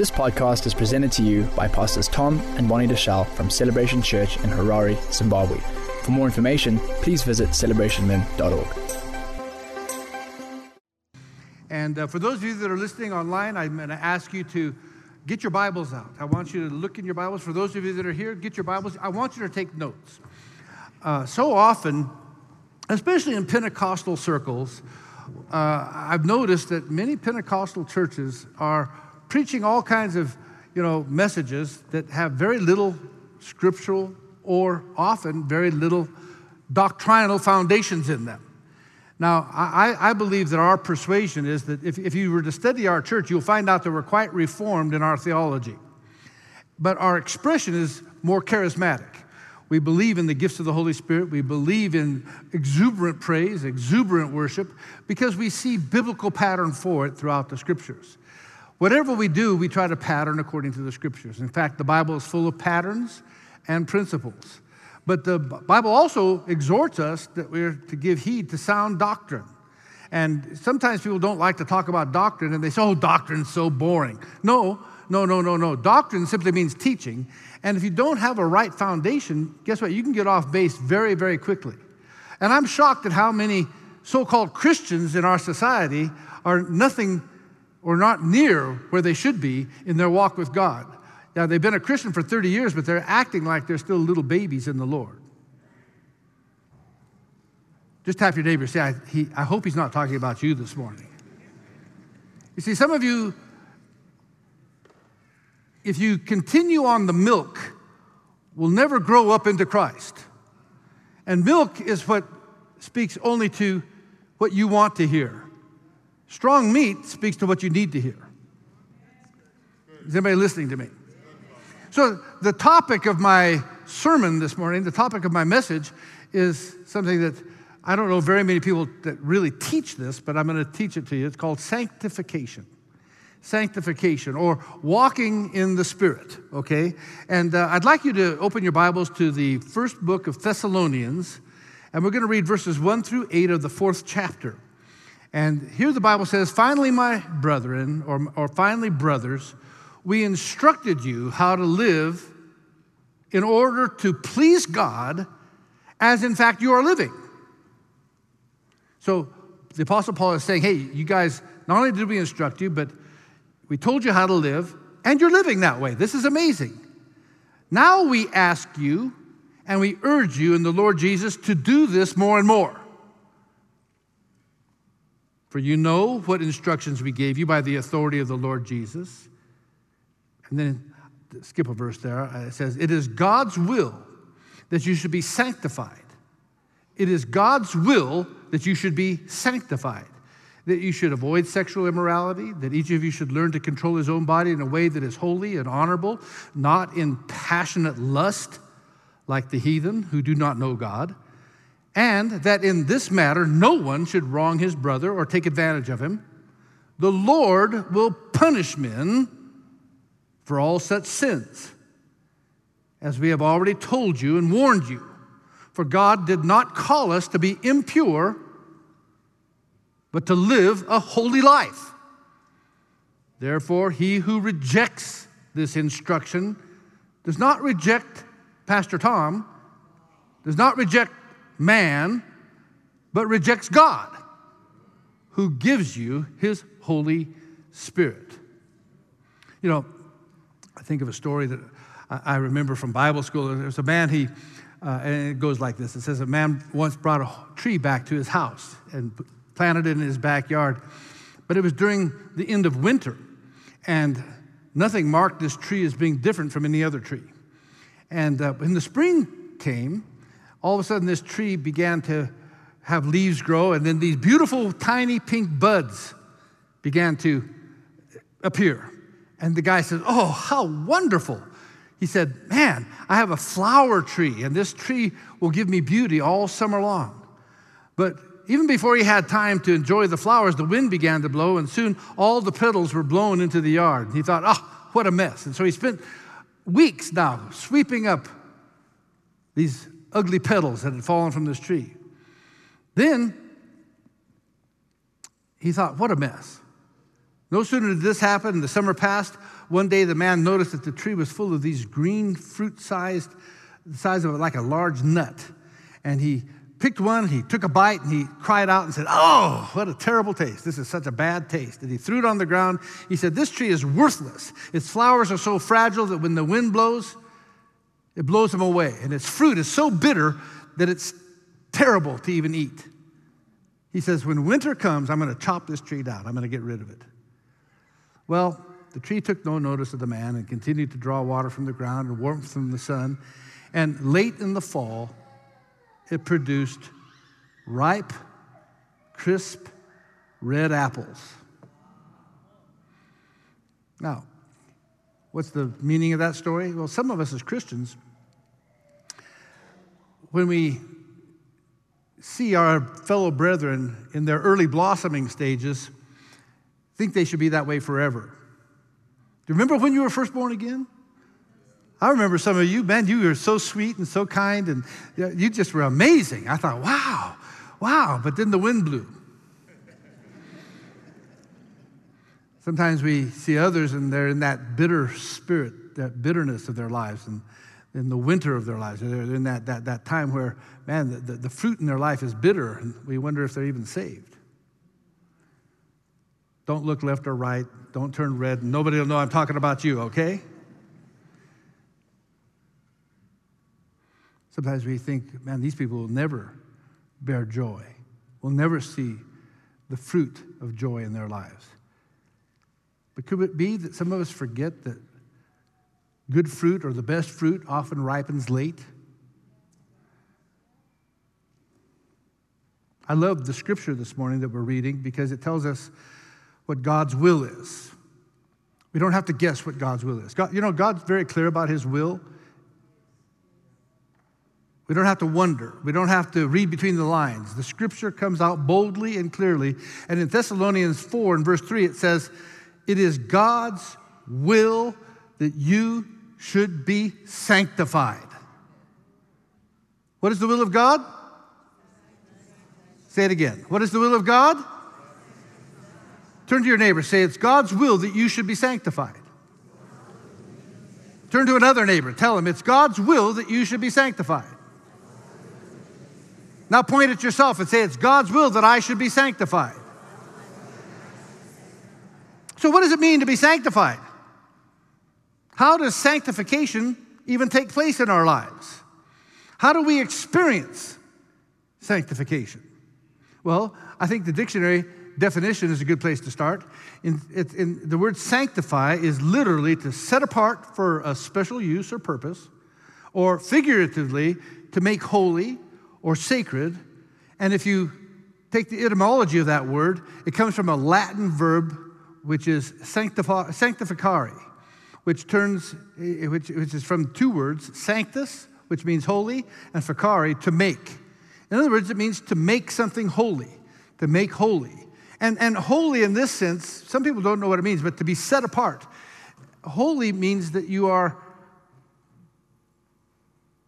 This podcast is presented to you by Pastors Tom and Bonnie Deuschle from Celebration Church in Harare, Zimbabwe. For more information, please visit celebrationmen.org. And uh, for those of you that are listening online, I'm going to ask you to get your Bibles out. I want you to look in your Bibles. For those of you that are here, get your Bibles. I want you to take notes. Uh, so often, especially in Pentecostal circles, uh, I've noticed that many Pentecostal churches are preaching all kinds of, you know, messages that have very little scriptural or often very little doctrinal foundations in them. Now, I, I, believe that our persuasion is that if, if you were to study our church, you'll find out that we're quite reformed in our theology. But our expression is more charismatic. We believe in the gifts of the Holy Spirit. We believe in exuberant praise, exuberant worship, because we see biblical pattern for it throughout the scriptures. Whatever we do, we try to pattern according to the scriptures. In fact, the Bible is full of patterns and principles. But the Bible also exhorts us that we're to give heed to sound doctrine. And sometimes people don't like to talk about doctrine and they say, oh, doctrine's so boring. No, no, no, no, no. Doctrine simply means teaching. And if you don't have a right foundation, guess what? You can get off base very, very quickly. And I'm shocked at how many so called Christians in our society are nothing or not near where they should be in their walk with God. Now, they've been a Christian for 30 years, but they're acting like they're still little babies in the Lord. Just tap your neighbor say, I, he, I hope he's not talking about you this morning. You see, some of you, if you continue on the milk, will never grow up into Christ. And milk is what speaks only to what you want to hear. Strong meat speaks to what you need to hear. Is anybody listening to me? So, the topic of my sermon this morning, the topic of my message, is something that I don't know very many people that really teach this, but I'm going to teach it to you. It's called sanctification. Sanctification or walking in the Spirit, okay? And uh, I'd like you to open your Bibles to the first book of Thessalonians, and we're going to read verses 1 through 8 of the fourth chapter. And here the Bible says, Finally, my brethren, or, or finally, brothers, we instructed you how to live in order to please God as in fact you are living. So the Apostle Paul is saying, hey, you guys, not only did we instruct you, but we told you how to live, and you're living that way. This is amazing. Now we ask you and we urge you in the Lord Jesus to do this more and more. For you know what instructions we gave you by the authority of the Lord Jesus. And then skip a verse there. Uh, it says, It is God's will that you should be sanctified. It is God's will that you should be sanctified, that you should avoid sexual immorality, that each of you should learn to control his own body in a way that is holy and honorable, not in passionate lust like the heathen who do not know God, and that in this matter no one should wrong his brother or take advantage of him. The Lord will punish men for all such sins, as we have already told you and warned you. For God did not call us to be impure, but to live a holy life. Therefore, he who rejects this instruction does not reject Pastor Tom, does not reject man, but rejects God, who gives you his Holy Spirit. You know, I think of a story that I remember from Bible school. There's a man, he, uh, and it goes like this it says, A man once brought a tree back to his house and planted it in his backyard. But it was during the end of winter, and nothing marked this tree as being different from any other tree. And uh, when the spring came, all of a sudden this tree began to have leaves grow, and then these beautiful tiny pink buds began to appear. And the guy says, Oh, how wonderful. He said, Man, I have a flower tree, and this tree will give me beauty all summer long. But even before he had time to enjoy the flowers, the wind began to blow, and soon all the petals were blown into the yard. He thought, Oh, what a mess. And so he spent weeks now sweeping up these ugly petals that had fallen from this tree. Then he thought, What a mess. No sooner did this happen, the summer passed. One day, the man noticed that the tree was full of these green fruit sized, the size of like a large nut. And he picked one, he took a bite, and he cried out and said, Oh, what a terrible taste. This is such a bad taste. And he threw it on the ground. He said, This tree is worthless. Its flowers are so fragile that when the wind blows, it blows them away. And its fruit is so bitter that it's terrible to even eat. He says, When winter comes, I'm going to chop this tree down, I'm going to get rid of it. Well, the tree took no notice of the man and continued to draw water from the ground and warmth from the sun. And late in the fall, it produced ripe, crisp, red apples. Now, what's the meaning of that story? Well, some of us as Christians, when we see our fellow brethren in their early blossoming stages, think they should be that way forever. Do you remember when you were first born again? I remember some of you, man, you were so sweet and so kind, and you just were amazing. I thought, wow, wow, but then the wind blew. Sometimes we see others and they're in that bitter spirit, that bitterness of their lives, and in the winter of their lives. They're in that, that, that time where, man, the, the, the fruit in their life is bitter, and we wonder if they're even saved. Don't look left or right. Don't turn red. Nobody will know I'm talking about you, okay? Sometimes we think, man, these people will never bear joy, will never see the fruit of joy in their lives. But could it be that some of us forget that good fruit or the best fruit often ripens late? I love the scripture this morning that we're reading because it tells us what God's will is. We don't have to guess what God's will is. God, you know, God's very clear about his will. We don't have to wonder. We don't have to read between the lines. The scripture comes out boldly and clearly. And in Thessalonians 4 and verse 3, it says, It is God's will that you should be sanctified. What is the will of God? Say it again. What is the will of God? Turn to your neighbor, say, It's God's will that you should be sanctified. Turn to another neighbor, tell him, It's God's will that you should be sanctified. Now point at yourself and say, It's God's will that I should be sanctified. So, what does it mean to be sanctified? How does sanctification even take place in our lives? How do we experience sanctification? Well, I think the dictionary definition is a good place to start. In, in, the word sanctify is literally to set apart for a special use or purpose, or figuratively, to make holy or sacred. And if you take the etymology of that word, it comes from a Latin verb which is sanctificare, which turns, eh, which, which is from two words, sanctus, which means holy, and ficare, to make. In other words, it means to make something holy, to make holy. And, and holy in this sense, some people don't know what it means, but to be set apart. Holy means that you are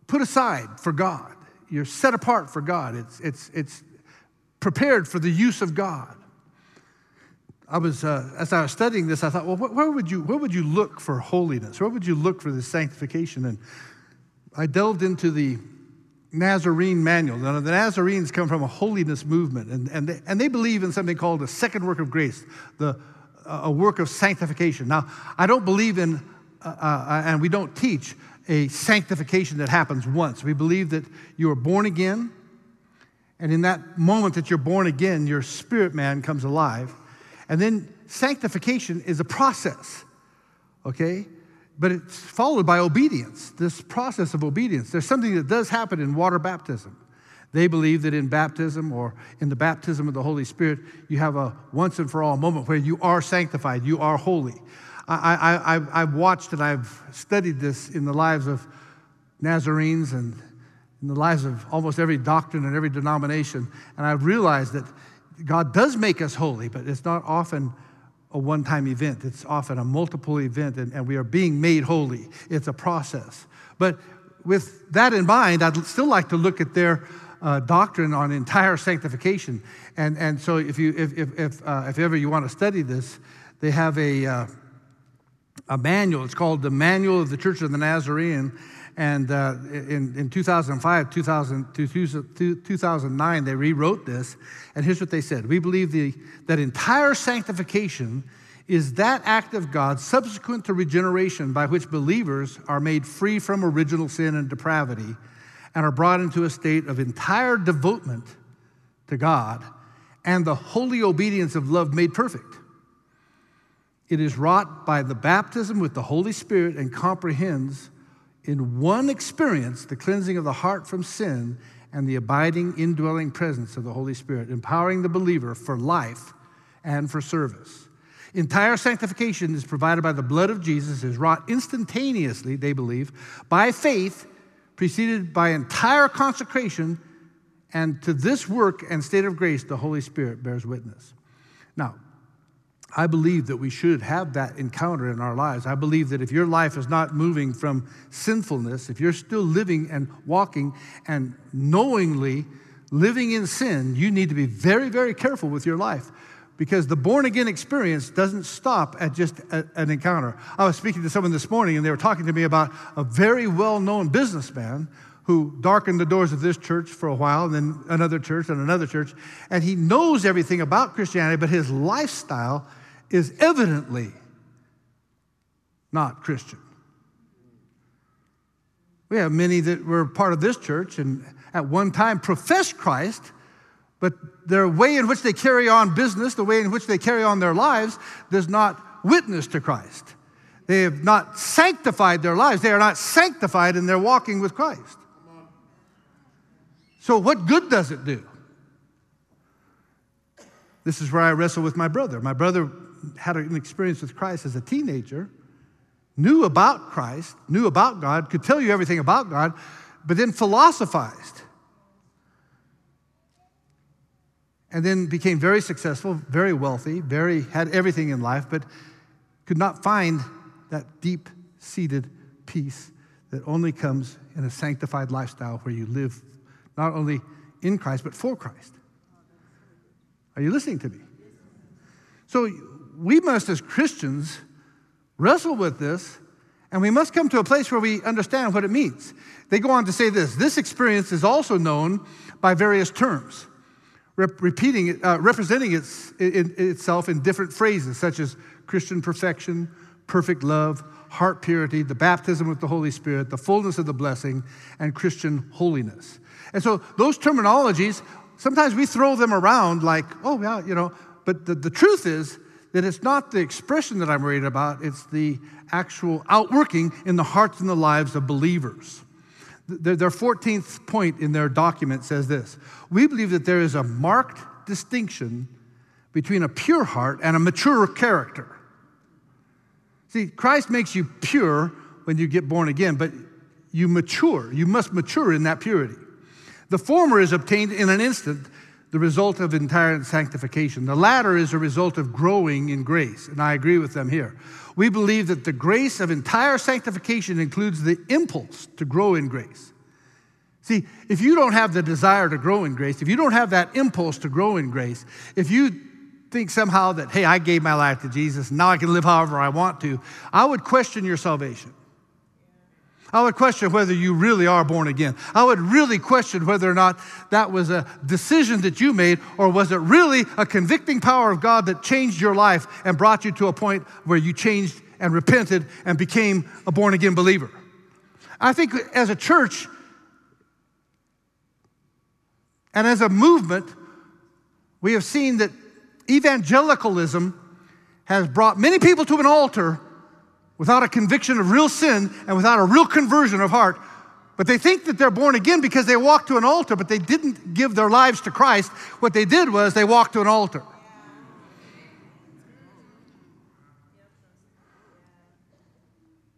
put aside for God you're set apart for God. It's, it's, it's prepared for the use of God. I was, uh, as I was studying this, I thought, well, where would, you, where would you look for holiness? Where would you look for this sanctification? And I delved into the Nazarene manual. Now, the Nazarenes come from a holiness movement, and, and, they, and they believe in something called the second work of grace, the, uh, a work of sanctification. Now, I don't believe in, uh, uh, and we don't teach a sanctification that happens once. We believe that you are born again, and in that moment that you're born again, your spirit man comes alive. And then sanctification is a process, okay? But it's followed by obedience, this process of obedience. There's something that does happen in water baptism. They believe that in baptism or in the baptism of the Holy Spirit, you have a once and for all moment where you are sanctified, you are holy. I, I, I've watched and I've studied this in the lives of Nazarenes and in the lives of almost every doctrine and every denomination. And I've realized that God does make us holy, but it's not often a one time event. It's often a multiple event, and, and we are being made holy. It's a process. But with that in mind, I'd still like to look at their uh, doctrine on entire sanctification. And, and so, if, you, if, if, if, uh, if ever you want to study this, they have a, uh, a manual. It's called the Manual of the Church of the Nazarene. And uh, in, in 2005, 2000, 2009, they rewrote this. And here's what they said We believe the, that entire sanctification is that act of God subsequent to regeneration by which believers are made free from original sin and depravity and are brought into a state of entire devotement to God and the holy obedience of love made perfect. It is wrought by the baptism with the Holy Spirit and comprehends in one experience the cleansing of the heart from sin and the abiding, indwelling presence of the Holy Spirit, empowering the believer for life and for service. Entire sanctification is provided by the blood of Jesus, is wrought instantaneously, they believe, by faith, preceded by entire consecration, and to this work and state of grace, the Holy Spirit bears witness. Now, I believe that we should have that encounter in our lives. I believe that if your life is not moving from sinfulness, if you're still living and walking and knowingly living in sin, you need to be very, very careful with your life because the born again experience doesn't stop at just a, an encounter. I was speaking to someone this morning and they were talking to me about a very well known businessman who darkened the doors of this church for a while and then another church and another church. And he knows everything about Christianity, but his lifestyle is evidently not Christian. We have many that were part of this church and at one time professed Christ, but their way in which they carry on business, the way in which they carry on their lives, does not witness to Christ. They have not sanctified their lives. They are not sanctified in their walking with Christ. So, what good does it do? This is where I wrestle with my brother. My brother had an experience with Christ as a teenager, knew about Christ, knew about God, could tell you everything about God, but then philosophized. And then became very successful, very wealthy, very had everything in life, but could not find that deep seated peace that only comes in a sanctified lifestyle where you live not only in Christ, but for Christ. Are you listening to me? So we must, as Christians, wrestle with this, and we must come to a place where we understand what it means. They go on to say this this experience is also known by various terms, rep- repeating uh, representing its, in itself in different phrases, such as Christian perfection, perfect love, heart purity, the baptism with the Holy Spirit, the fullness of the blessing, and Christian holiness. And so those terminologies, sometimes we throw them around like, oh, yeah, you know, but the, the truth is that it's not the expression that I'm worried about, it's the actual outworking in the hearts and the lives of believers. Their 14th point in their document says this We believe that there is a marked distinction between a pure heart and a mature character. See, Christ makes you pure when you get born again, but you mature. You must mature in that purity. The former is obtained in an instant, the result of entire sanctification. The latter is a result of growing in grace, and I agree with them here. We believe that the grace of entire sanctification includes the impulse to grow in grace. See, if you don't have the desire to grow in grace, if you don't have that impulse to grow in grace, if you think somehow that, hey, I gave my life to Jesus, now I can live however I want to, I would question your salvation. I would question whether you really are born again. I would really question whether or not that was a decision that you made, or was it really a convicting power of God that changed your life and brought you to a point where you changed and repented and became a born again believer. I think as a church and as a movement, we have seen that evangelicalism has brought many people to an altar without a conviction of real sin and without a real conversion of heart. But they think that they're born again because they walked to an altar, but they didn't give their lives to Christ. What they did was they walked to an altar.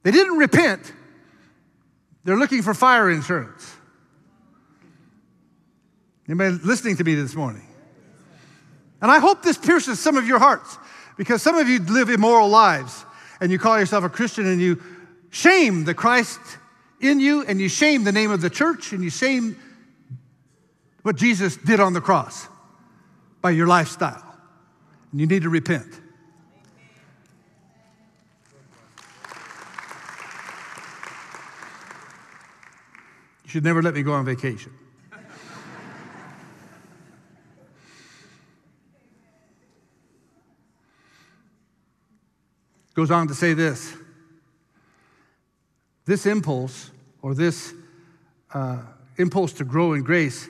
They didn't repent. They're looking for fire insurance. Anybody listening to me this morning? And I hope this pierces some of your hearts because some of you live immoral lives and you call yourself a Christian and you shame the Christ in you and you shame the name of the church and you shame what Jesus did on the cross by your lifestyle. And you need to repent. You should never let me go on vacation. Goes on to say this this impulse or this uh, impulse to grow in grace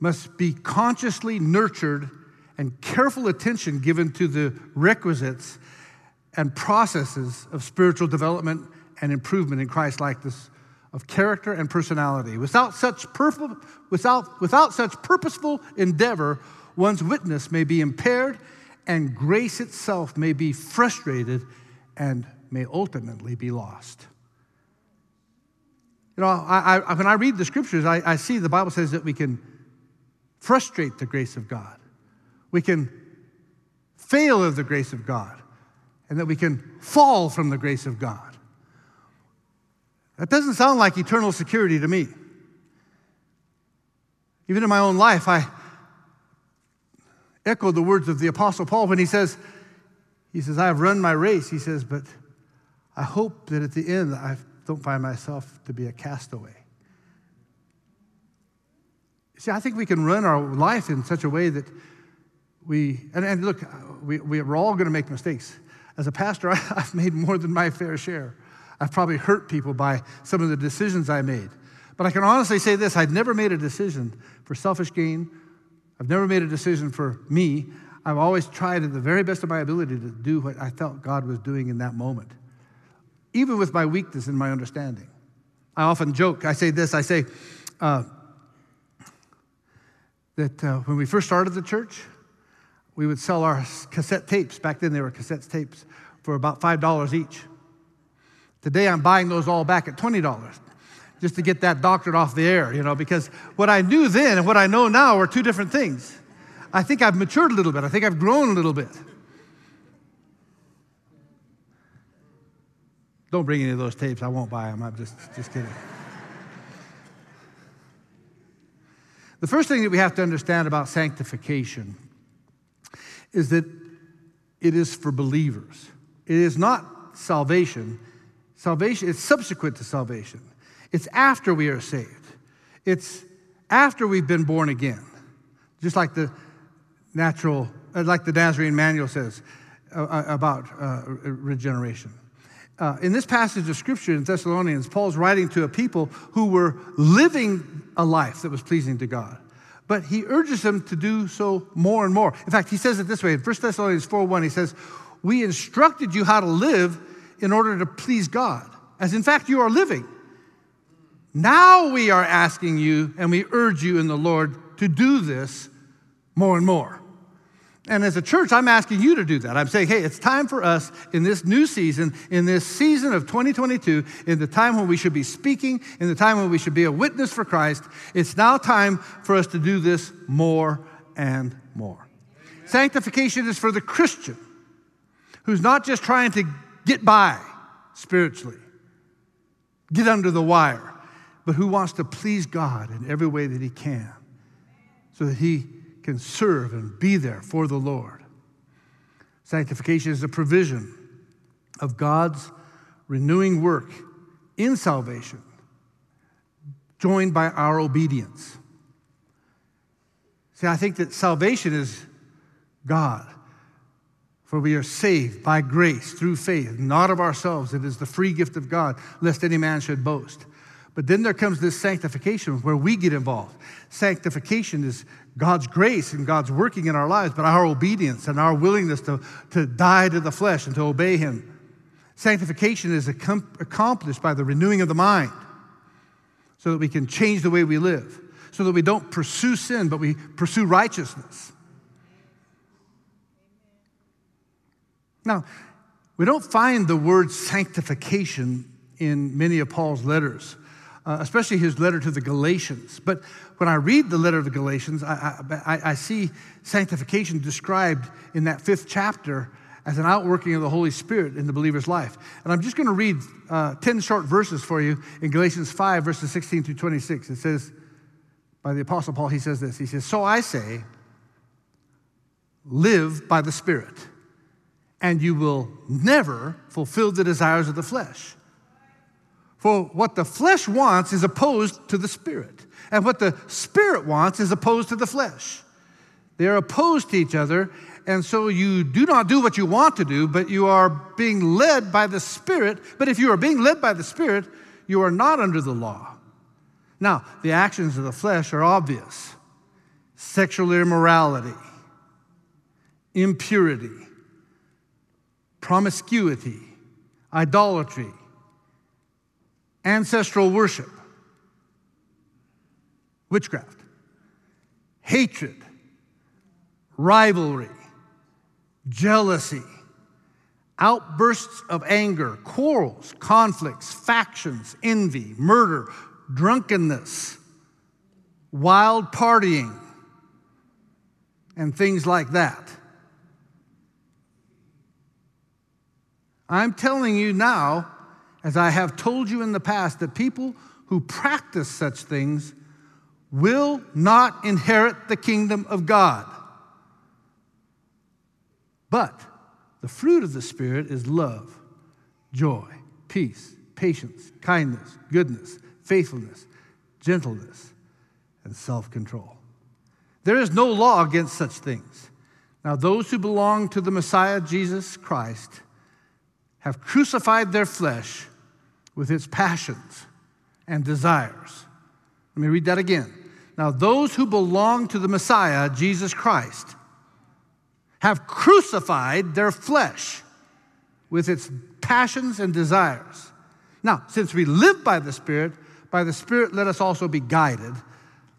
must be consciously nurtured and careful attention given to the requisites and processes of spiritual development and improvement in Christ likeness of character and personality. Without such, purpo- without, without such purposeful endeavor, one's witness may be impaired and grace itself may be frustrated and may ultimately be lost. You know, I, I, when I read the scriptures, I, I see the Bible says that we can frustrate the grace of God. We can fail of the grace of God, and that we can fall from the grace of God. That doesn't sound like eternal security to me. Even in my own life, I echo the words of the Apostle Paul when he says, he says, I have run my race. He says, but I hope that at the end I don't find myself to be a castaway. See, I think we can run our life in such a way that we, and, and look, we, we're all going to make mistakes. As a pastor, I, I've made more than my fair share. I've probably hurt people by some of the decisions I made. But I can honestly say this I've never made a decision for selfish gain. I've never made a decision for me. I've always tried to the very best of my ability to do what I felt God was doing in that moment, even with my weakness and my understanding. I often joke, I say this, I say uh, that uh, when we first started the church, we would sell our cassette tapes. Back then, they were cassette tapes for about $5 each. Today, I'm buying those all back at $20 just to get that doctrine off the air, you know, because what I knew then and what I know now are two different things. I think I've matured a little bit, I think I've grown a little bit. Don't bring any of those tapes, I won't buy them. I'm just, just kidding. the first thing that we have to understand about sanctification is that it is for believers. It is not salvation. Salvation is subsequent to salvation. It's after we are saved. It's after we've been born again. Just like the natural, uh, like the Nazarene manual says uh, uh, about regeneration. In this passage of scripture in Thessalonians, Paul's writing to a people who were living a life that was pleasing to God but he urges them to do so more and more. In fact, he says it this way in 1 Thessalonians 4:1, he says, We instructed you how to live in order to please God, as in fact you are living. Now we are asking you, and we urge you in the Lord to do this more and more. And as a church, I'm asking you to do that. I'm saying, hey, it's time for us in this new season, in this season of 2022, in the time when we should be speaking, in the time when we should be a witness for Christ, it's now time for us to do this more and more. Amen. Sanctification is for the Christian who's not just trying to get by spiritually, get under the wire, but who wants to please God in every way that he can so that he can serve and be there for the Lord. Sanctification is a provision of God's renewing work in salvation, joined by our obedience. See, I think that salvation is God. For we are saved by grace through faith, not of ourselves. It is the free gift of God, lest any man should boast. But then there comes this sanctification where we get involved. Sanctification is God's grace and God's working in our lives, but our obedience and our willingness to, to die to the flesh and to obey Him. Sanctification is accomplished by the renewing of the mind so that we can change the way we live, so that we don't pursue sin, but we pursue righteousness. Now, we don't find the word sanctification in many of Paul's letters uh, especially his letter to the Galatians. But when I read the letter of the Galatians, I, I, I see sanctification described in that fifth chapter as an outworking of the Holy Spirit in the believer's life. And I'm just going to read uh, 10 short verses for you in Galatians 5, verses 16 through 26. It says, by the Apostle Paul, he says this He says, So I say, live by the Spirit, and you will never fulfill the desires of the flesh. For what the flesh wants is opposed to the spirit, and what the spirit wants is opposed to the flesh. They are opposed to each other, and so you do not do what you want to do, but you are being led by the Spirit. But if you are being led by the Spirit, you are not under the law. Now, the actions of the flesh are obvious sexual immorality, impurity, promiscuity, idolatry, ancestral worship, witchcraft, hatred, rivalry, jealousy, outbursts of anger, quarrels, conflicts, factions, envy, murder, drunkenness, wild partying, and things like that. I'm telling you now, as I have told you in the past, that people who practice such things will not inherit the kingdom of God. But the fruit of the Spirit is love, joy, peace, patience, kindness, goodness, faithfulness, gentleness, and self control. There is no law against such things. Now, those who belong to the Messiah Jesus Christ have crucified their flesh with its passions and desires. Let me read that again. Now, those who belong to the Messiah Jesus Christ have crucified their flesh with its passions and desires. Now, since we live by the Spirit, by the Spirit let us also be guided.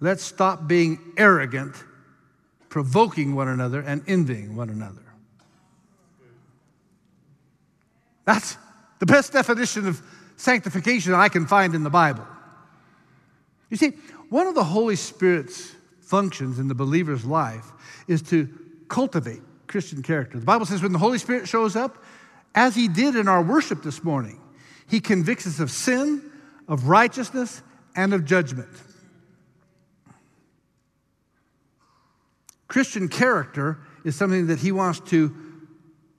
Let's stop being arrogant, provoking one another, and envying one another. That's the best definition of sanctification I can find in the Bible. You see, one of the Holy Spirit's functions in the believer's life is to cultivate Christian character. The Bible says when the Holy Spirit shows up, as he did in our worship this morning, he convicts us of sin, of righteousness, and of judgment. Christian character is something that he wants to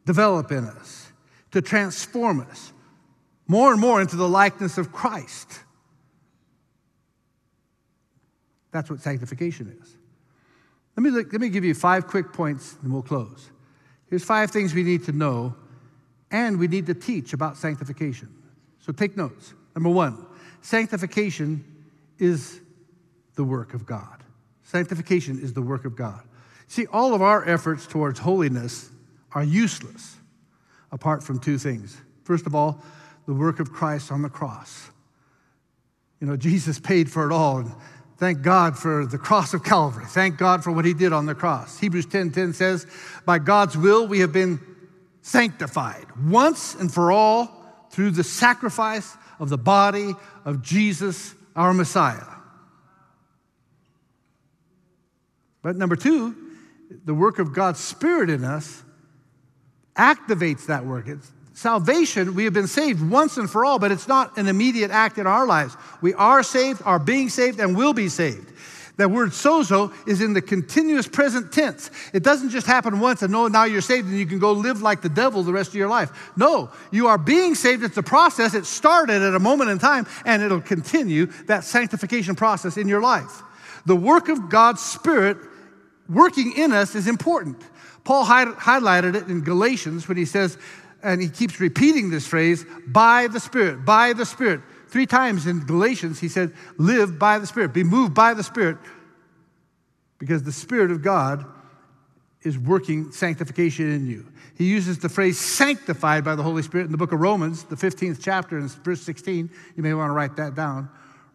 develop in us, to transform us more and more into the likeness of Christ. That's what sanctification is. Let me, let me give you five quick points and we'll close. Here's five things we need to know and we need to teach about sanctification. So take notes. Number one, sanctification is the work of God. Sanctification is the work of God. See, all of our efforts towards holiness are useless apart from two things. First of all, the work of Christ on the cross. You know, Jesus paid for it all. And Thank God for the cross of Calvary. Thank God for what he did on the cross. Hebrews 10:10 10, 10 says, "By God's will we have been sanctified once and for all through the sacrifice of the body of Jesus our Messiah." But number 2, the work of God's spirit in us activates that work. It's, Salvation, we have been saved once and for all, but it's not an immediate act in our lives. We are saved, are being saved, and will be saved. That word sozo is in the continuous present tense. It doesn't just happen once and no, now you're saved and you can go live like the devil the rest of your life. No, you are being saved. It's a process. It started at a moment in time and it'll continue that sanctification process in your life. The work of God's Spirit working in us is important. Paul highlighted it in Galatians when he says, and he keeps repeating this phrase, by the Spirit, by the Spirit. Three times in Galatians, he said, live by the Spirit, be moved by the Spirit, because the Spirit of God is working sanctification in you. He uses the phrase sanctified by the Holy Spirit in the book of Romans, the 15th chapter, and verse 16. You may want to write that down.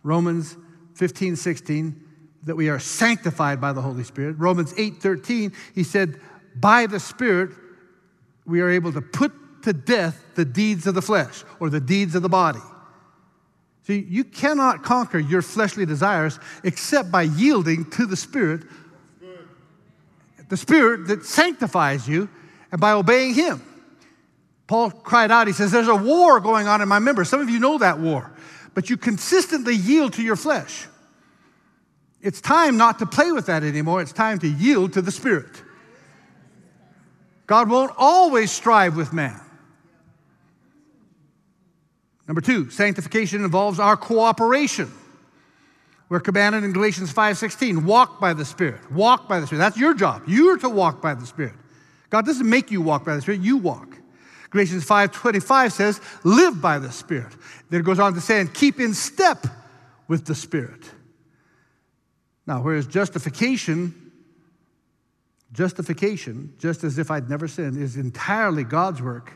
Romans 15, 16, that we are sanctified by the Holy Spirit. Romans 8, 13, he said, by the Spirit, we are able to put to death the deeds of the flesh or the deeds of the body. See, you cannot conquer your fleshly desires except by yielding to the Spirit, the Spirit that sanctifies you, and by obeying Him. Paul cried out, he says, There's a war going on in my members. Some of you know that war, but you consistently yield to your flesh. It's time not to play with that anymore. It's time to yield to the Spirit. God won't always strive with man. Number two, sanctification involves our cooperation. We're commanded in Galatians 5:16, walk by the Spirit. Walk by the Spirit. That's your job. You're to walk by the Spirit. God doesn't make you walk by the Spirit, you walk. Galatians 5:25 says, live by the Spirit. Then it goes on to say, and keep in step with the Spirit. Now, whereas justification, justification, just as if I'd never sinned, is entirely God's work,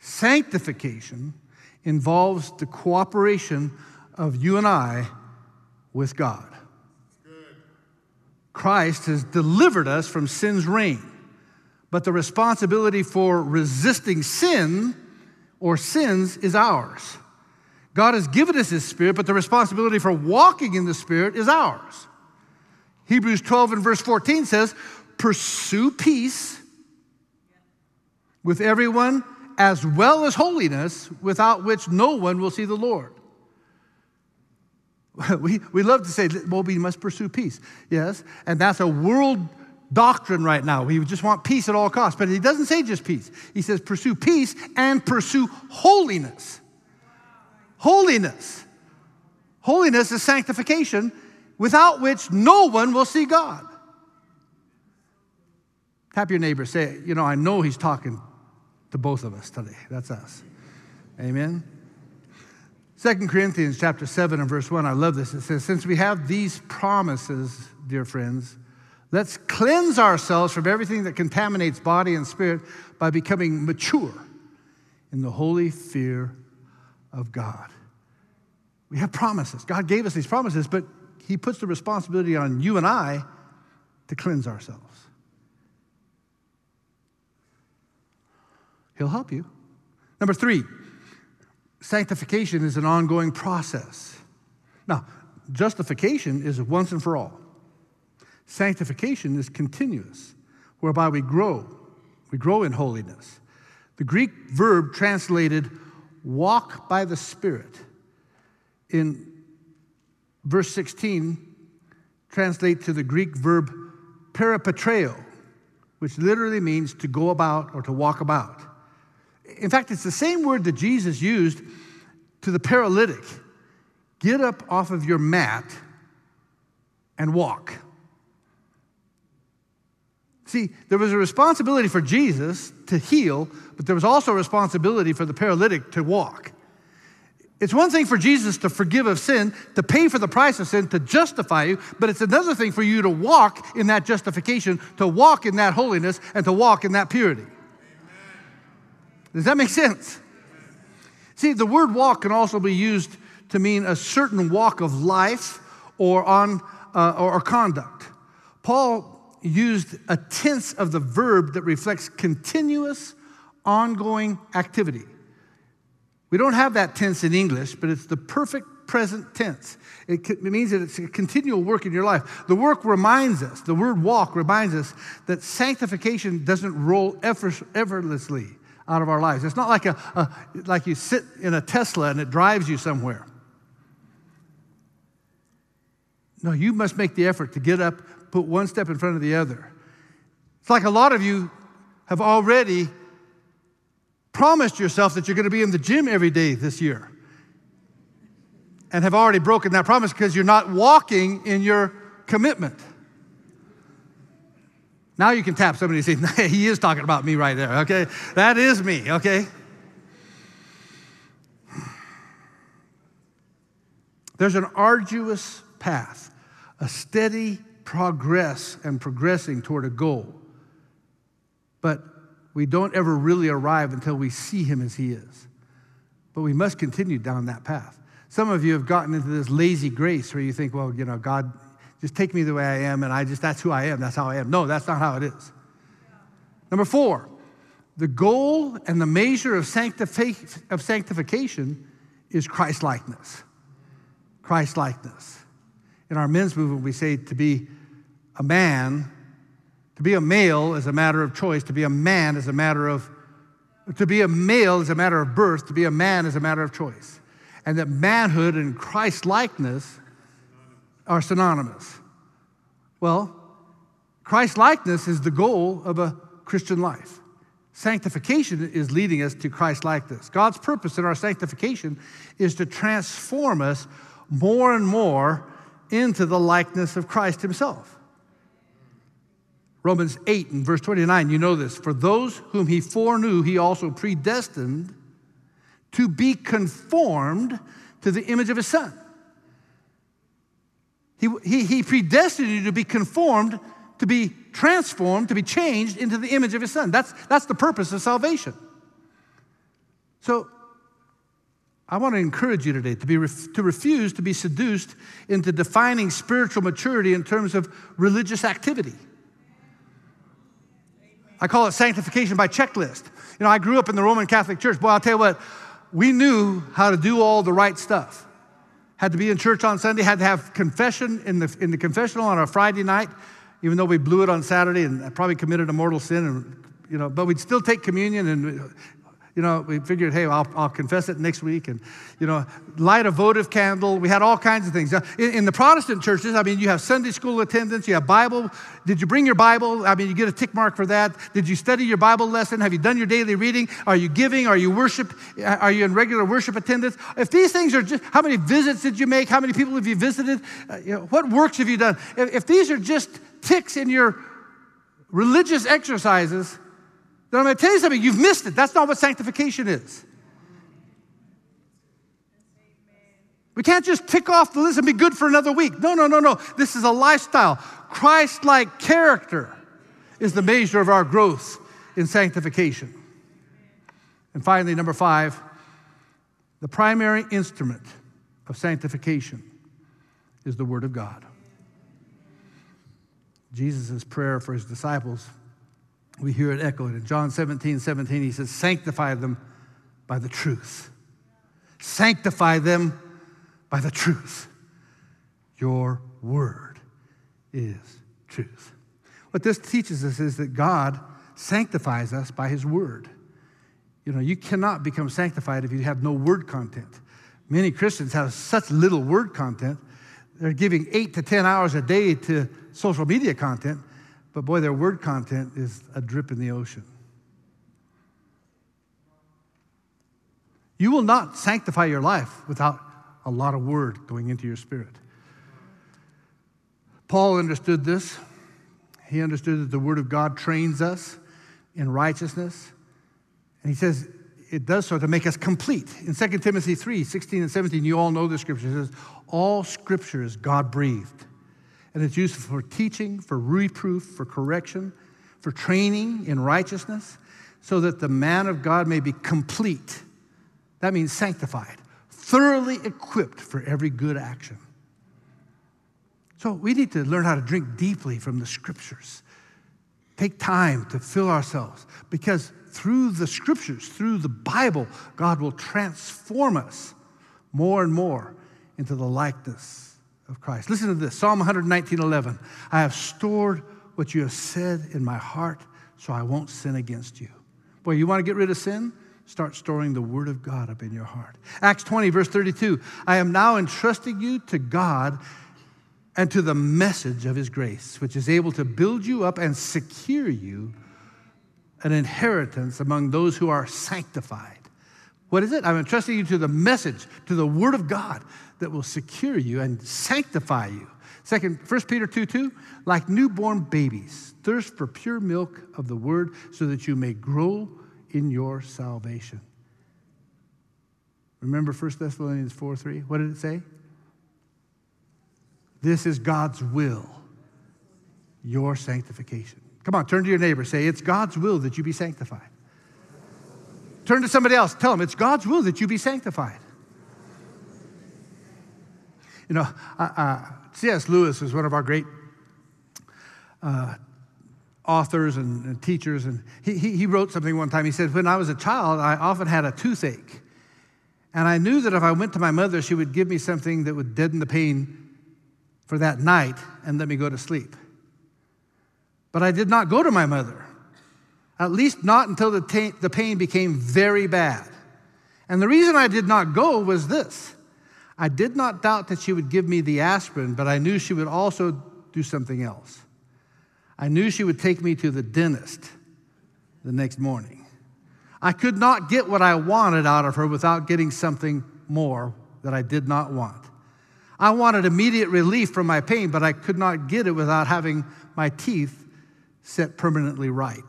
sanctification involves the cooperation of you and I with God. Christ has delivered us from sin's reign, but the responsibility for resisting sin or sins is ours. God has given us His Spirit, but the responsibility for walking in the Spirit is ours. Hebrews 12 and verse 14 says, Pursue peace with everyone as well as holiness, without which no one will see the Lord. We, we love to say, well, we must pursue peace. Yes, and that's a world doctrine right now. We just want peace at all costs. But he doesn't say just peace, he says, pursue peace and pursue holiness. Holiness. Holiness is sanctification, without which no one will see God. Tap your neighbor, say, you know, I know he's talking to both of us today. That's us. Amen. Second Corinthians chapter 7 and verse 1, I love this. It says, Since we have these promises, dear friends, let's cleanse ourselves from everything that contaminates body and spirit by becoming mature in the holy fear of God. We have promises. God gave us these promises, but He puts the responsibility on you and I to cleanse ourselves. He'll help you. Number three, sanctification is an ongoing process. Now, justification is once and for all. Sanctification is continuous, whereby we grow. We grow in holiness. The Greek verb translated walk by the Spirit in verse 16 translate to the Greek verb peripateo, which literally means to go about or to walk about. In fact, it's the same word that Jesus used to the paralytic get up off of your mat and walk. See, there was a responsibility for Jesus to heal, but there was also a responsibility for the paralytic to walk. It's one thing for Jesus to forgive of sin, to pay for the price of sin, to justify you, but it's another thing for you to walk in that justification, to walk in that holiness, and to walk in that purity. Does that make sense? See, the word walk can also be used to mean a certain walk of life or on uh, or, or conduct. Paul used a tense of the verb that reflects continuous, ongoing activity. We don't have that tense in English, but it's the perfect present tense. It, means that it's a continual work in your life. The work reminds us, the word walk reminds us that sanctification doesn't roll effortlessly out of our lives. It's not like, a, a, like you sit in a Tesla and it drives you somewhere. No, you must make the effort to get up, put one step in front of the other. It's like a lot of you have already promised yourself that you're going to be in the gym every day this year and have already broken that promise because you're not walking in your commitment. Now you can tap somebody and say, he is talking about me right there, okay? That is me, okay? There's an arduous path, a steady progress and progressing toward a goal. But we don't ever really arrive until we see him as he is. But we must continue down that path. Some of you have gotten into this lazy grace where you think, well, you know, God, just take me the way I am, and I just, that's who I am, that's how I am. No, that's not how it is. Number four, the goal and the measure of, sanctifi- of sanctification is Christ likeness. Christ likeness. In our men's movement, we say to be a man, to be a male is a matter of choice, to be a man is a matter of, to be a male is a matter of birth, to be a man is a matter of choice. And that manhood and Christ likeness are synonymous. Well, Christ likeness is the goal of a Christian life. Sanctification is leading us to Christ likeness. God's purpose in our sanctification is to transform us more and more into the likeness of Christ Himself. Romans 8 and verse 29, you know this. For those whom He foreknew, He also predestined to be conformed to the image of His Son. He, he, he predestined you to be conformed to be transformed, to be changed into the image of his son. That's, that's the purpose of salvation. So I want to encourage you today to, be, to refuse to be seduced into defining spiritual maturity in terms of religious activity. I call it sanctification by checklist. You know, I grew up in the Roman Catholic Church. Boy, I'll tell you what, we knew how to do all the right stuff. Had to be in church on Sunday, had to have confession in the, in the confessional on a Friday night, even though we blew it on Saturday and probably committed a mortal sin, and, you know, but we'd still take communion and, you know, we figured, hey, I'll, I'll confess it next week and, you know, light a votive candle. We had all kinds of things. In, in, the Protestant churches, I mean, you have Sunday school attendance, you have Bible. Did you bring your Bible? I mean, you get a tick mark for that. Did you study your Bible lesson? Have you done your daily reading? Are you giving? Are you worship? Are you in regular worship attendance? If these things are just, how many visits did you make? How many people have you visited? Uh, you know, what works have you done? If, if these are just ticks in your religious exercises, then I'm going to tell you something. You've missed it. That's not what sanctification is. We can't just tick off the list and be good for another week. No, no, no, no. This is a lifestyle. Christ like character is the measure of our growth in sanctification. And finally, number five, the primary instrument of sanctification is the Word of God. Jesus' prayer for his disciples, we hear it echoed. In John 17, 17, he says, Sanctify them by the truth. Sanctify them by the truth. Your word is truth. What this teaches us is that God sanctifies us by his word. You know, you cannot become sanctified if you have no word content. Many Christians have such little word content, they're giving eight to 10 hours a day to social media content, but boy, their word content is a drip in the ocean. You will not sanctify your life without a lot of word going into your spirit. Paul understood this. He understood that the word of God trains us in righteousness. And he says it does so to make us complete. In 2 Timothy 3 16 and 17, you all know the scripture. It says, All scripture is God breathed and it's useful for teaching, for reproof, for correction, for training in righteousness, so that the man of God may be complete. That means sanctified, thoroughly equipped for every good action. So we need to learn how to drink deeply from the scriptures. Take time to fill ourselves because through the scriptures, through the Bible, God will transform us more and more into the likeness of Christ. Listen to this Psalm 119 11. I have stored what you have said in my heart so I won't sin against you. Boy, you want to get rid of sin? Start storing the word of God up in your heart. Acts 20, verse 32. I am now entrusting you to God and to the message of his grace, which is able to build you up and secure you an inheritance among those who are sanctified. What is it? I'm entrusting you to the message, to the word of God that will secure you and sanctify you. Second, 1 Peter 2 2, like newborn babies, thirst for pure milk of the word so that you may grow in your salvation. Remember 1 Thessalonians 4 3? What did it say? This is God's will, your sanctification. Come on, turn to your neighbor. Say, It's God's will that you be sanctified. Turn to somebody else. Tell them, It's God's will that you be sanctified. You know, uh, uh, C.S. Lewis is one of our great uh, authors and, and, teachers, and he, he, he wrote something one time. He said, When I was a child, I often had a toothache. And I knew that if I went to my mother, she would give me something that would deaden the pain for that night and let me go to sleep. But I did not go to my mother, at least not until the, ta- the pain became very bad. And the reason I did not go was this I did not doubt that she would give me the aspirin, but I knew she would also do something else. I knew she would take me to the dentist the next morning. I could not get what I wanted out of her without getting something more that I did not want. I wanted immediate relief from my pain, but I could not get it without having my teeth set permanently right.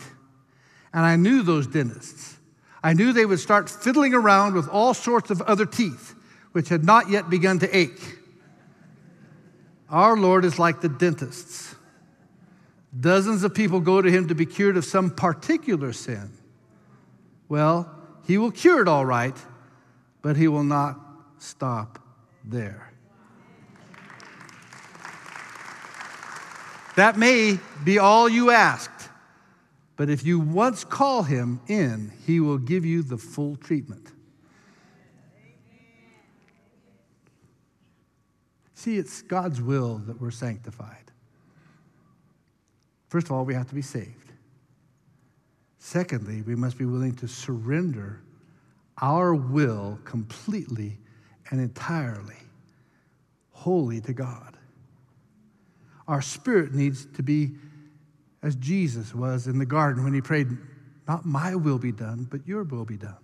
And I knew those dentists. I knew they would start fiddling around with all sorts of other teeth, which had not yet begun to ache. Our Lord is like the dentists. Dozens of people go to him to be cured of some particular sin. Well, he will cure it all right, but he will not stop there. That may be all you asked, but if you once call him in, he will give you the full treatment. See, it's God's will that we're sanctified. First of all, we have to be saved. Secondly, we must be willing to surrender our will completely and entirely, wholly to God. Our spirit needs to be as Jesus was in the garden when he prayed, Not my will be done, but your will be done.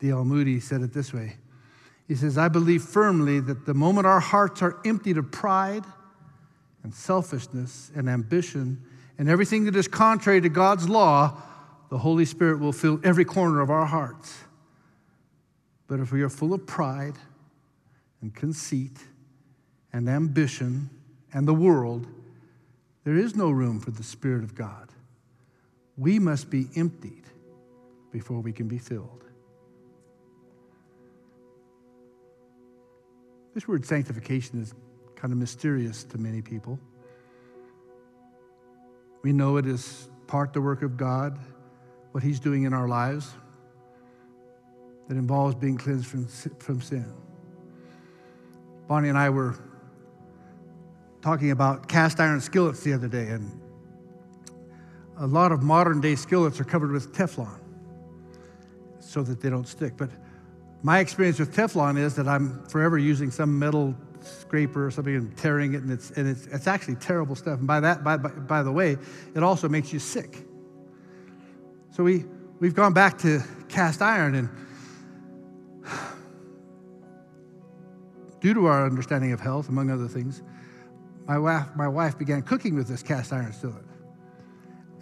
D.L. Moody said it this way He says, I believe firmly that the moment our hearts are emptied of pride, and selfishness and ambition and everything that is contrary to God's law, the Holy Spirit will fill every corner of our hearts. But if we are full of pride and conceit and ambition and the world, there is no room for the Spirit of God. We must be emptied before we can be filled. This word sanctification is kind of mysterious to many people. We know it is part the work of God, what He's doing in our lives that involves being cleansed from, from sin. Bonnie and I were talking about cast iron skillets the other day, and a lot of modern day skillets are covered with Teflon so that they don't stick. But my experience with Teflon is that I'm forever using some metal scraper or something and tearing it, and it's, and it's, it's actually terrible stuff. And by that, by, by, by the way, it also makes you sick. So we, we've gone back to cast iron, and due to our understanding of health, among other things, my wife, my wife began cooking with this cast iron skillet.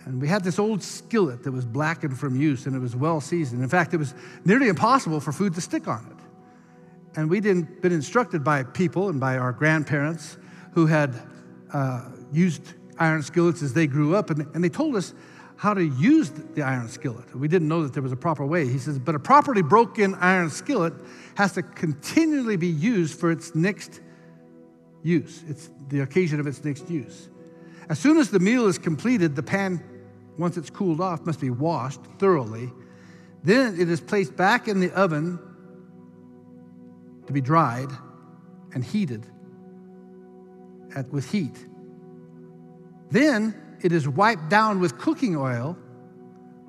And we had this old skillet that was blackened from use and it was well seasoned. In fact, it was nearly impossible for food to stick on it and we'd been instructed by people and by our grandparents who had uh, used iron skillets as they grew up, and, and they told us how to use the iron skillet. We didn't know that there was a proper way. He says, but a properly broken iron skillet has to continually be used for its next use. It's the occasion of its next use. As soon as the meal is completed, the pan, once it's cooled off, must be washed thoroughly. Then it is placed back in the oven to be dried and heated at, with heat. Then it is wiped down with cooking oil,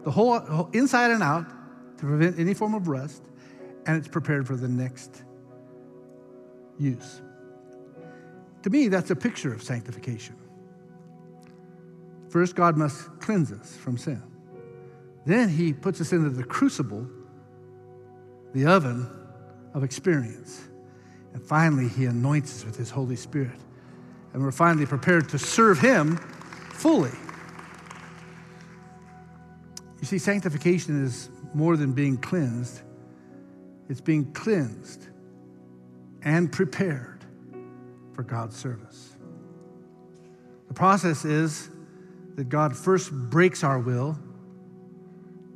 the whole, whole inside and out, to prevent any form of rust, and it's prepared for the next use. To me, that's a picture of sanctification. First, God must cleanse us from sin. Then he puts us into the crucible, the oven of experience. And finally, He anoints us with His Holy Spirit. And we're finally prepared to serve Him fully. You see, sanctification is more than being cleansed, it's being cleansed and prepared for God's service. The process is that God first breaks our will,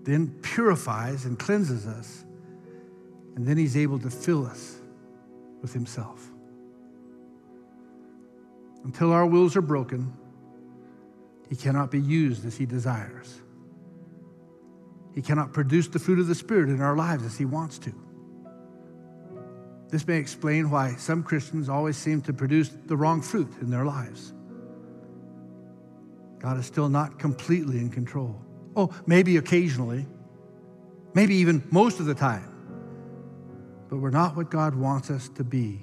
then purifies and cleanses us and then he's able to fill us with himself. Until our wills are broken, he cannot be used as he desires. He cannot produce the fruit of the Spirit in our lives as he wants to. This may explain why some Christians always seem to produce the wrong fruit in their lives. God is still not completely in control. Oh, maybe occasionally, maybe even most of the time but we're not what God wants us to be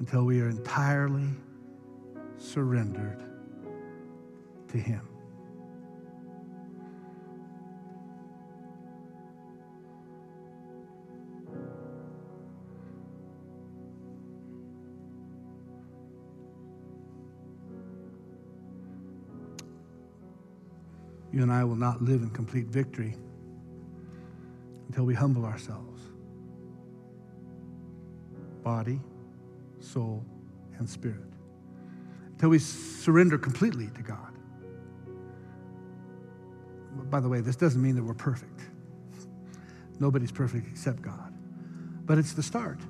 until we are entirely surrendered to Him. You and I will not live in complete victory until we humble ourselves body, soul, and spirit. Until we surrender completely to God. By the way, this doesn't mean that we're perfect. Nobody's perfect except God. But it's the start.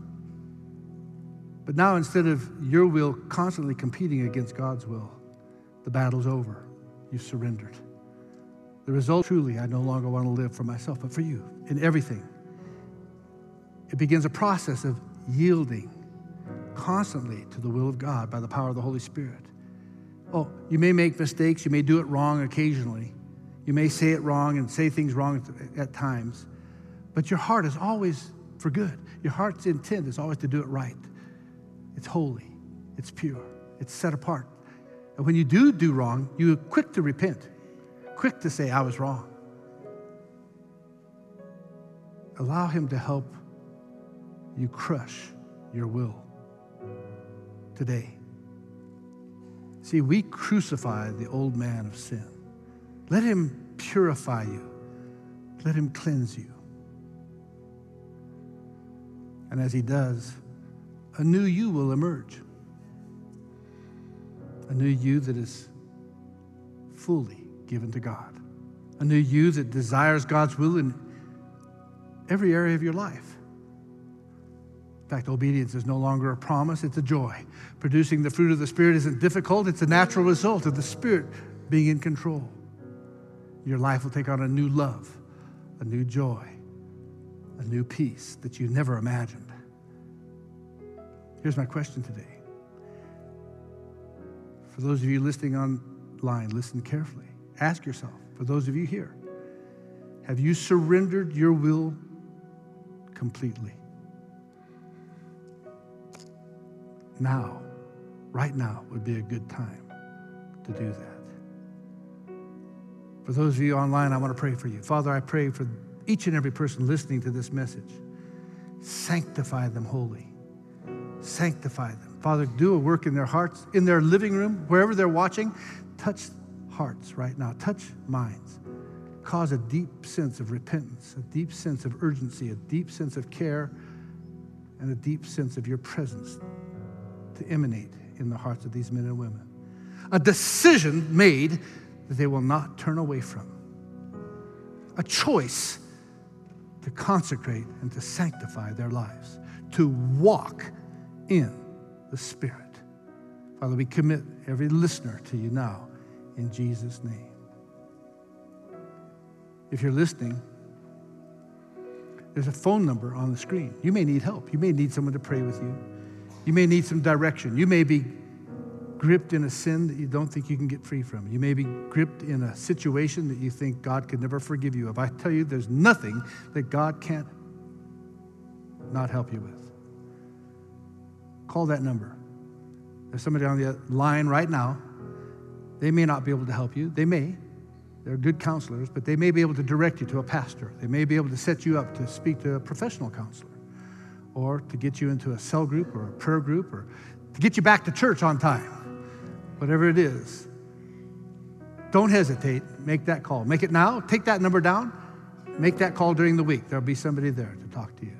But now, instead of your will constantly competing against God's will, the battle's over. You've surrendered. The result truly, I no longer want to live for myself, but for you in everything. It begins a process of yielding constantly to the will of God by the power of the Holy Spirit. Oh, you may make mistakes, you may do it wrong occasionally, you may say it wrong and say things wrong at times, but your heart is always for good. Your heart's intent is always to do it right. It's holy, it's pure, it's set apart. And when you do do wrong, you're quick to repent, quick to say, I was wrong. Allow Him to help you crush your will today. See, we crucify the old man of sin. Let him purify you, let him cleanse you. And as he does, a new you will emerge. A new you that is fully given to God. A new you that desires God's will in every area of your life. In fact, obedience is no longer a promise, it's a joy. Producing the fruit of the Spirit isn't difficult, it's a natural result of the Spirit being in control. Your life will take on a new love, a new joy, a new peace that you never imagined. Here's my question today. For those of you listening online, listen carefully. Ask yourself, for those of you here, have you surrendered your will completely? now, right now, would be a good time to do that. For those of you online, I want to pray for you. Father, I pray for each and every person listening to this message. Sanctify them holy. Sanctify them. Father, do a work in their hearts, in their living room, wherever they're watching. Touch hearts right now, touch minds. Cause a deep sense of repentance, a deep sense of urgency, a deep sense of care, and a deep sense of your presence to emanate in the hearts of these men and women. A decision made that they will not turn away from. A choice to consecrate and to sanctify their lives, to walk in the Spirit. Father, we commit every listener to you now in Jesus' name. If you're listening, there's a phone number on the screen. You may need help. You may need someone to pray with you. You may need some direction. You may be gripped in a sin that you don't think you can get free from. You may be gripped in a situation that you think God could never forgive you of. I tell you, there's nothing that God can't not help you with. Call that number. There's somebody on the line right now. They may not be able to help you. They may. They're good counselors, but they may be able to direct you to a pastor. They may be able to set you up to speak to a professional counselor or to get you into a cell group or a prayer group or to get you back to church on time. Whatever it is, don't hesitate. Make that call. Make it now. Take that number down. Make that call during the week. There'll be somebody there to talk to you.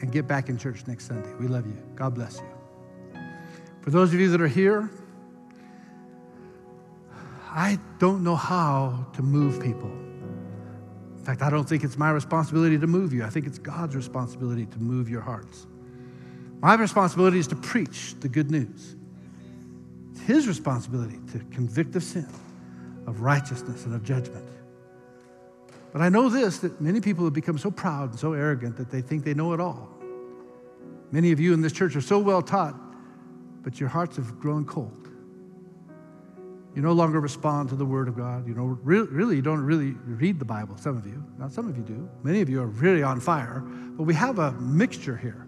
And get back in church next Sunday. We love you. God bless you. For those of you that are here, I don't know how to move people In fact, I don't think it's my responsibility to move you. I think it's God's responsibility to move your hearts. My responsibility is to preach the good news. It's His responsibility to convict of sin, of righteousness, and of judgment. But I know this that many people have become so proud and so arrogant that they think they know it all. Many of you in this church are so well taught, but your hearts have grown cold. You no longer respond to the Word of God. You know, really, you don't really read the Bible, some of you. Not some of you do. Many of you are really on fire. But we have a mixture here.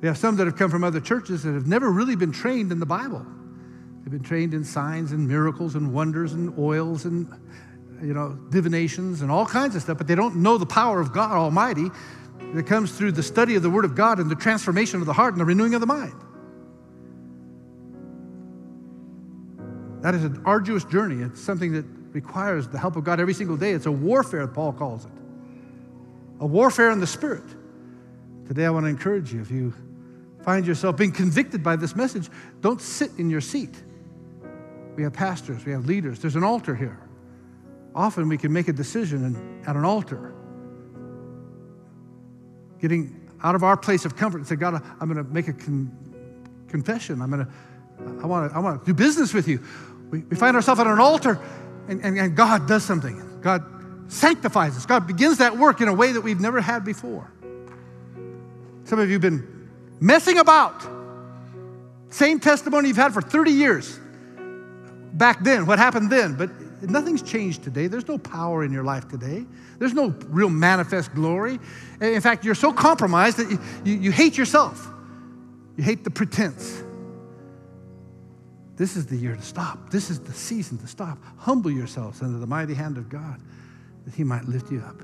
We have some that have come from other churches that have never really been trained in the Bible. They've been trained in signs and miracles and wonders and oils and, you know, divinations and all kinds of stuff, but they don't know the power of God Almighty that comes through the study of the Word of God and the transformation of the heart and the renewing of the mind. That is an arduous journey. It's something that requires the help of God every single day. It's a warfare, Paul calls it. A warfare in the spirit. Today, I want to encourage you if you find yourself being convicted by this message, don't sit in your seat. We have pastors, we have leaders, there's an altar here. Often we can make a decision at an altar, getting out of our place of comfort and say, God, I'm going to make a con- confession. I'm going to, I want to, I want to do business with you. We, we find ourselves at an altar and, and, and God does something. God sanctifies us. God begins that work in a way that we've never had before. Some of you have been messing about. Same testimony you've had for 30 years. Back then, what happened then? But nothing's changed today. There's no power in your life today. There's no real manifest glory. In fact, you're so compromised that you, you, you hate yourself. You hate the pretense. This is the year to stop. This is the season to stop. Humble yourselves under the mighty hand of God that He might lift you up.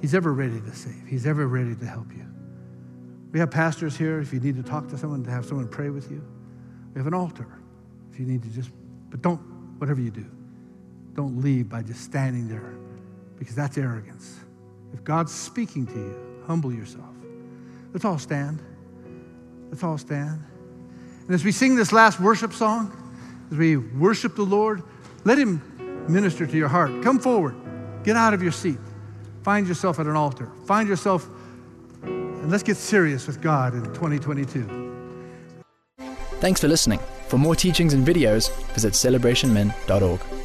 He's ever ready to save, He's ever ready to help you. We have pastors here if you need to talk to someone, to have someone pray with you. We have an altar if you need to just, but don't, whatever you do, don't leave by just standing there because that's arrogance. If God's speaking to you, humble yourself. Let's all stand. Let's all stand. And as we sing this last worship song, as we worship the Lord, let Him minister to your heart. Come forward. Get out of your seat. Find yourself at an altar. Find yourself and let's get serious with God in 2022. Thanks for listening. For more teachings and videos, visit celebrationmen.org.